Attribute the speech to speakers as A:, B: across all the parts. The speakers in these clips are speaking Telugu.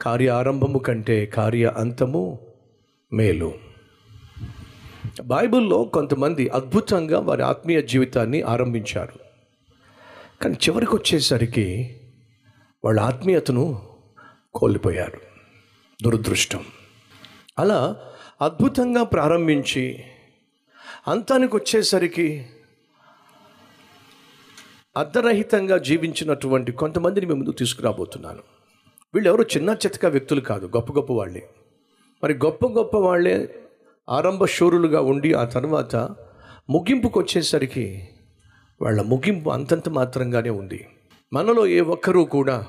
A: కార్య ఆరంభము కంటే కార్య అంతము మేలు. బైబిల్లో కొంతమంది అద్భుతంగా వారి ఆత్మీయ జీవితాన్ని ఆరంభించారు. కానీ చివరికి వచ్చేసరికి వాళ్ళ ఆత్మీయతను కోల్పోయారు. దురదృష్టం. అలా అద్భుతంగా ప్రారంభించి అంతానికి వచ్చేసరికి అర్ధరహితంగా జీవించినటువంటి కొంతమందిని మేము ముందు తీసుకురాబోతున్నాను. వీళ్ళు ఎవరు చిన్న చితక వ్యక్తులు కాదు గొప్ప గొప్ప వాళ్ళే. మరి గొప్ప గొప్ప వాళ్ళే ఆరంభ శూరులుగా ఉండి ఆ తర్వాత ముగింపుకు వచ్చేసరికి వాళ్ళ ముగింపు అంతంత మాత్రంగానే ఉంది. మనలో ఏ ఒక్కరూ కూడా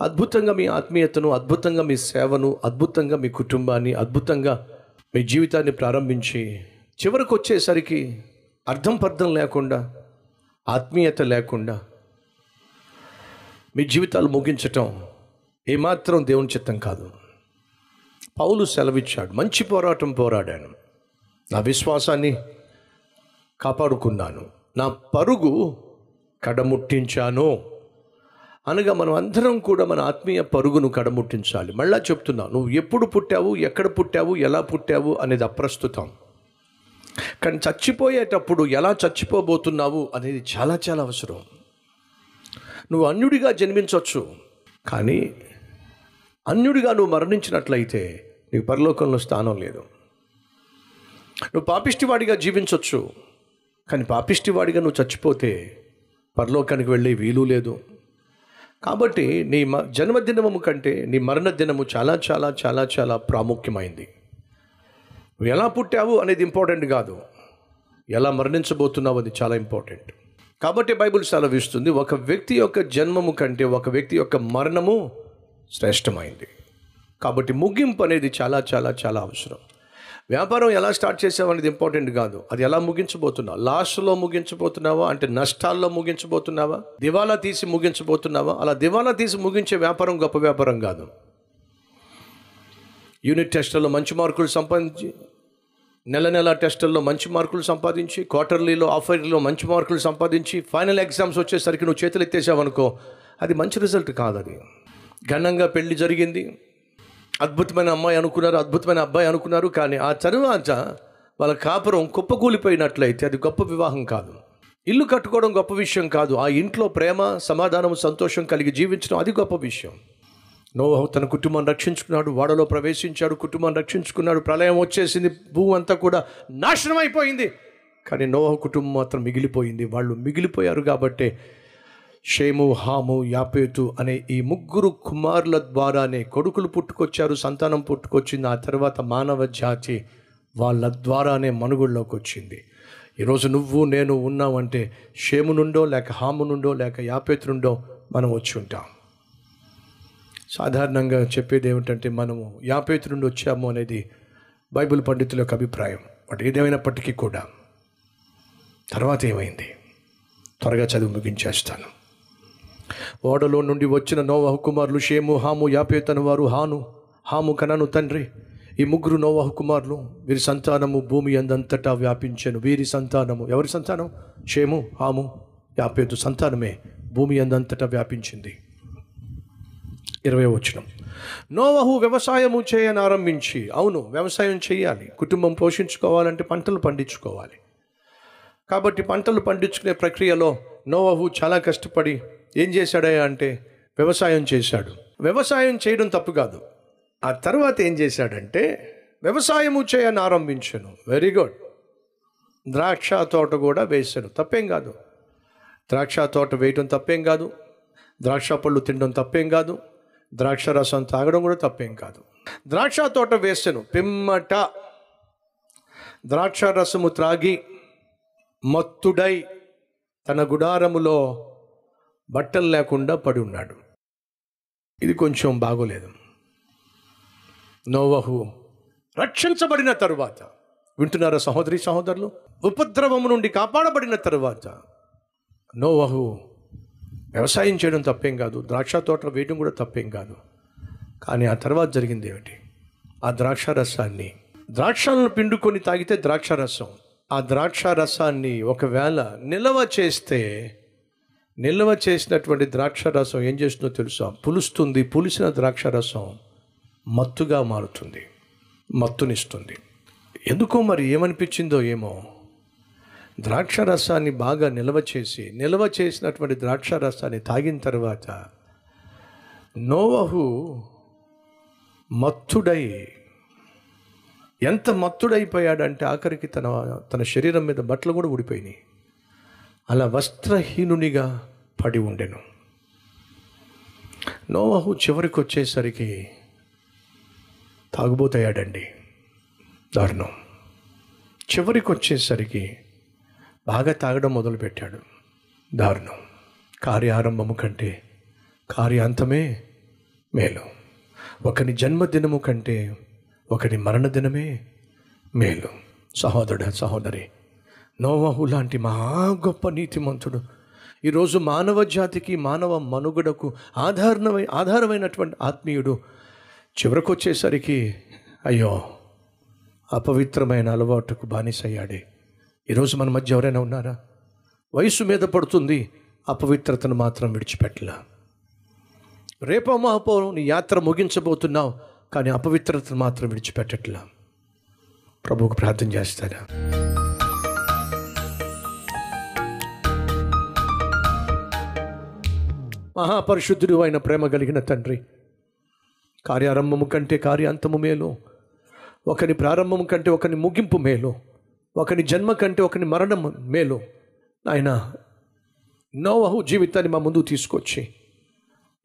A: అద్భుతంగా మీ ఆత్మీయతను అద్భుతంగా మీ సేవను అద్భుతంగా మీ కుటుంబాన్ని అద్భుతంగా మీ జీవితాన్ని ప్రారంభించి చివరికి వచ్చేసరికి అర్థం పర్థం లేకుండా ఆత్మీయత లేకుండా మీ జీవితాలు ముగించటం ఏమాత్రం దేవుని చిత్తం కాదు. పౌలు సెలవిచ్చాడు మంచి పోరాటం పోరాడాను. నా విశ్వాసాన్ని కాపాడుకున్నాను. నా పరుగు కడముట్టించాను. అనగా మనం అందరం కూడా మన ఆత్మీయ పరుగును కడముట్టించాలి. మళ్ళా చెప్తున్నా నువ్వు ఎప్పుడు పుట్టావు ఎక్కడ పుట్టావు ఎలా పుట్టావు అనేది అప్రస్తుతం. కానీ చచ్చిపోయేటప్పుడు ఎలా చచ్చిపోబోతున్నావు అనేది చాలా చాలా అవసరం. నువ్వు అన్యుడిగా జన్మించవచ్చు కానీ అన్యుడిగా నువ్వు మరణించినట్లయితే నీకు పరలోకంలో స్థానం లేదు. నువ్వు పాపిష్టివాడిగా జీవించవచ్చు కానీ పాపిష్టివాడిగా నువ్వు చచ్చిపోతే పరలోకానికి వెళ్ళే వీలు లేదు. కాబట్టి నీ మ జన్మదినము కంటే నీ మరణ దినము చాలా చాలా చాలా చాలా ప్రాముఖ్యమైంది. నువ్వు ఎలా పుట్టావు అనేది ఇంపార్టెంట్ కాదు. ఎలా మరణించబోతున్నావు అది చాలా ఇంపార్టెంట్. కాబట్టి బైబుల్ సెలవిస్తుంది ఒక వ్యక్తి యొక్క జన్మము కంటే ఒక వ్యక్తి యొక్క మరణము శ్రేష్టమైంది. కాబట్టి ముగింపు అనేది చాలా చాలా చాలా అవసరం. వ్యాపారం ఎలా స్టార్ట్ చేసావు అనేది ఇంపార్టెంట్ కాదు. అది ఎలా ముగించబోతున్నావు? లాస్ట్లో ముగించబోతున్నావా? అంటే నష్టాల్లో ముగించబోతున్నావా? దివాలా తీసి ముగించబోతున్నావా? అలా దివాలా తీసి ముగించే వ్యాపారం గొప్ప వ్యాపారం కాదు. యూనిట్ టెస్ట్లో మంచి మార్కులు సంపాదించి నెల నెల టెస్టుల్లో మంచి మార్కులు సంపాదించి క్వార్టర్లీలో హాఫ్ మంచి మార్కులు సంపాదించి ఫైనల్ ఎగ్జామ్స్ వచ్చేసరికి నువ్వు చేతులు ఎత్తేసావనుకో అది మంచి రిజల్ట్ కాదు అది ఘనంగా పెళ్ళి జరిగింది. అద్భుతమైన అమ్మాయి అనుకున్నారు అద్భుతమైన అబ్బాయి అనుకున్నారు కానీ ఆ తరువాత వాళ్ళ కాపురం కుప్పకూలిపోయినట్లయితే అది గొప్ప వివాహం కాదు. ఇల్లు కట్టుకోవడం గొప్ప విషయం కాదు. ఆ ఇంట్లో ప్రేమ సమాధానం సంతోషం కలిగి జీవించడం అది గొప్ప విషయం. నోవహు తన కుటుంబాన్ని రక్షించుకున్నాడు వాడలో ప్రవేశించాడు కుటుంబాన్ని రక్షించుకున్నాడు ప్రళయం వచ్చేసింది భూమి అంతా కూడా నాశనం అయిపోయింది కానీ నోవహు కుటుంబం మాత్రం మిగిలిపోయింది. వాళ్ళు మిగిలిపోయారు కాబట్టే షేము హాము యాపేతు అనే ఈ ముగ్గురు కుమారుల ద్వారానే కొడుకులు పుట్టుకొచ్చారు సంతానం పుట్టుకొచ్చింది. ఆ తర్వాత మానవ జాతి వాళ్ళ ద్వారానే మనుగుల్లోకి వచ్చింది. ఈరోజు నువ్వు నేను ఉన్నావంటే షేము నుండో లేక హాము నుండో లేక యాపేతు నుండో మనం వచ్చి ఉంటాం. సాధారణంగా చెప్పేది ఏమిటంటే మనము యాపేతు నుండి వచ్చాము అనేది బైబిల్ పండితుల యొక్క అభిప్రాయం. బట్ ఏదేమైనప్పటికీ కూడా తర్వాత ఏమైంది? త్వరగా చదువు ముగించేస్తాను. ఓడలో నుండి వచ్చిన నోవహు కుమారులు షేము హాము యాపేతను వారు హాను హాము కనను తండ్రి ఈ ముగ్గురు నోవహు కుమారులు వీరి సంతానము భూమి అందంతటా వ్యాపించాను. వీరి సంతానము ఎవరి సంతానం? షేము హాము యాపేతు సంతానమే భూమి అందంతటా వ్యాపించింది. ఇరవై వచ్చిన నోవహు వ్యవసాయము చేయనారంభించి అవును వ్యవసాయం చేయాలి. కుటుంబం పోషించుకోవాలంటే పంటలు పండించుకోవాలి. కాబట్టి పంటలు పండించుకునే ప్రక్రియలో నోవహు చాలా కష్టపడి ఏం చేశాడయ్యా అంటే వ్యవసాయం చేశాడు. వ్యవసాయం చేయడం తప్పు కాదు. ఆ తర్వాత ఏం చేశాడంటే వ్యవసాయము చేయని ఆరంభించాను. వెరీ గుడ్ ద్రాక్ష తోట కూడా వేశాను. తప్పేం కాదు. ద్రాక్ష తోట వేయడం తప్పేం కాదు. ద్రాక్ష పళ్ళు తినడం తప్పేం కాదు. ద్రాక్ష రసం తాగడం కూడా తప్పేం కాదు. ద్రాక్ష తోట వేసాను పిమ్మట ద్రాక్ష రసము త్రాగి మత్తుడై తన గుడారములో బట్టలు లేకుండా పడి ఉన్నాడు. ఇది కొంచెం బాగోలేదు. నోవహు రక్షించబడిన తరువాత వింటున్నారా సహోదరి సహోదరులు? ఉపద్రవము నుండి కాపాడబడిన తరువాత నోవహు వ్యవసాయం చేయడం తప్పేం కాదు. ద్రాక్ష తోటలు వేయడం కూడా తప్పేం కాదు. కానీ ఆ తర్వాత జరిగింది ఏమిటి? ఆ ద్రాక్ష రసాన్ని ద్రాక్షలను పిండుకొని తాగితే ద్రాక్ష రసం ఆ ద్రాక్ష రసాన్ని ఒకవేళ నిల్వ చేస్తే నిల్వ చేసినటువంటి ద్రాక్ష రసం ఏం చేస్తుందో తెలుసా? పులుస్తుంది పులిసిన ద్రాక్ష రసం మత్తుగా మారుతుంది మత్తునిస్తుంది. ఎందుకో మరి ఏమనిపించిందో ఏమో? ద్రాక్ష రసాన్ని బాగా నిల్వ చేసి నిల్వ చేసినటువంటి ద్రాక్ష రసాన్ని తాగిన తర్వాత నోవహు మత్తుడై ఎంత మత్తుడైపోయాడంటే ఆఖరికి తన తన శరీరం మీద బట్టలు కూడా ఊడిపోయినాయి. అలా వస్త్రహీనునిగా పడి ఉండెను. నోవహు చివరికి వచ్చేసరికి తాగుబోతయ్యాడండి. దారుణం. చివరికి వచ్చేసరికి బాగా తాగడం మొదలుపెట్టాడు. దారుణం. కార్యారంభము కంటే కార్యాంతమే మేలు. ఒకని జన్మదినము కంటే ఒకని మరణదినమే మేలు. సహోదరుడ సహోదరి నోవహు లాంటి మహా గొప్ప నీతిమంతుడు. ఈరోజు మానవ జాతికి మానవ మనుగడకు ఆధారమై ఆధారమైనటువంటి ఆత్మీయుడు చివరకు వచ్చేసరికి అయ్యో అపవిత్రమైన అలవాటుకు బానిసయ్యాడే. ఈరోజు మన మధ్య ఎవరైనా ఉన్నారా? వయసు మీద పడుతుంది అపవిత్రతను మాత్రం విడిచిపెట్టలా. రేపో మాపో నీ యాత్ర ముగించబోతున్నావు కానీ అపవిత్రతను మాత్రం విడిచిపెట్టట్లా. ప్రభువుకు ప్రార్థన చేస్తారా? మహాపరిశుద్ధుడు అయిన ప్రేమ కలిగిన తండ్రి కార్యారంభము కంటే కార్యాంతము మేలు ఒకని ప్రారంభము కంటే ఒకని ముగింపు మేలు. ఒకని జన్మ కంటే ఒకని మరణం మేలు. ఆయన నోవహు జీవితాన్ని మా ముందు తీసుకొచ్చి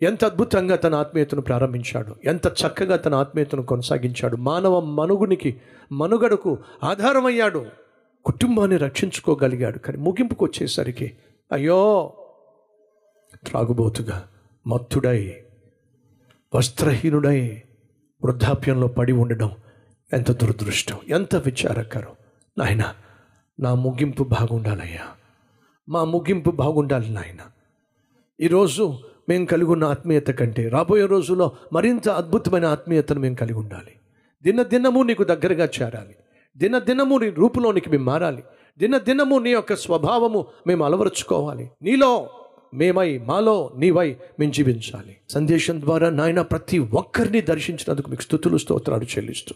A: ఎంత అద్భుతంగా తన ఆత్మీయతను ప్రారంభించాడు ఎంత చక్కగా తన ఆత్మీయతను కొనసాగించాడు మానవ మనుగునికి మనుగడకు ఆధారమయ్యాడు కుటుంబాన్ని రక్షించుకోగలిగాడు కానీ ముగింపుకు వచ్చేసరికి అయ్యో త్రాగుబోతుగా మత్తుడై వస్త్రహీనుడై వృద్ధాప్యంలో పడి ఉండడం ఎంత దురదృష్టం ఎంత విచారకరం. నాయన నా ముగింపు బాగుండాలయ్యా. మా ముగింపు బాగుండాలి నాయన. ఈరోజు మేము కలిగి ఉన్న ఆత్మీయత కంటే రాబోయే రోజుల్లో మరింత అద్భుతమైన ఆత్మీయతను మేము కలిగి ఉండాలి. దినదినము నీకు దగ్గరగా చేరాలి. దినదినము నీ రూపులోనికి మేము మారాలి. దినదినము నీ యొక్క స్వభావము మేము అలవరుచుకోవాలి. నీలో మేమై మాలో నీవై మేము జీవించాలి. సందేశం ద్వారా నాయన ప్రతి ఒక్కరిని దర్శించినందుకు మీకు స్థుతులు స్తోత్రాలు చెల్లిస్తూ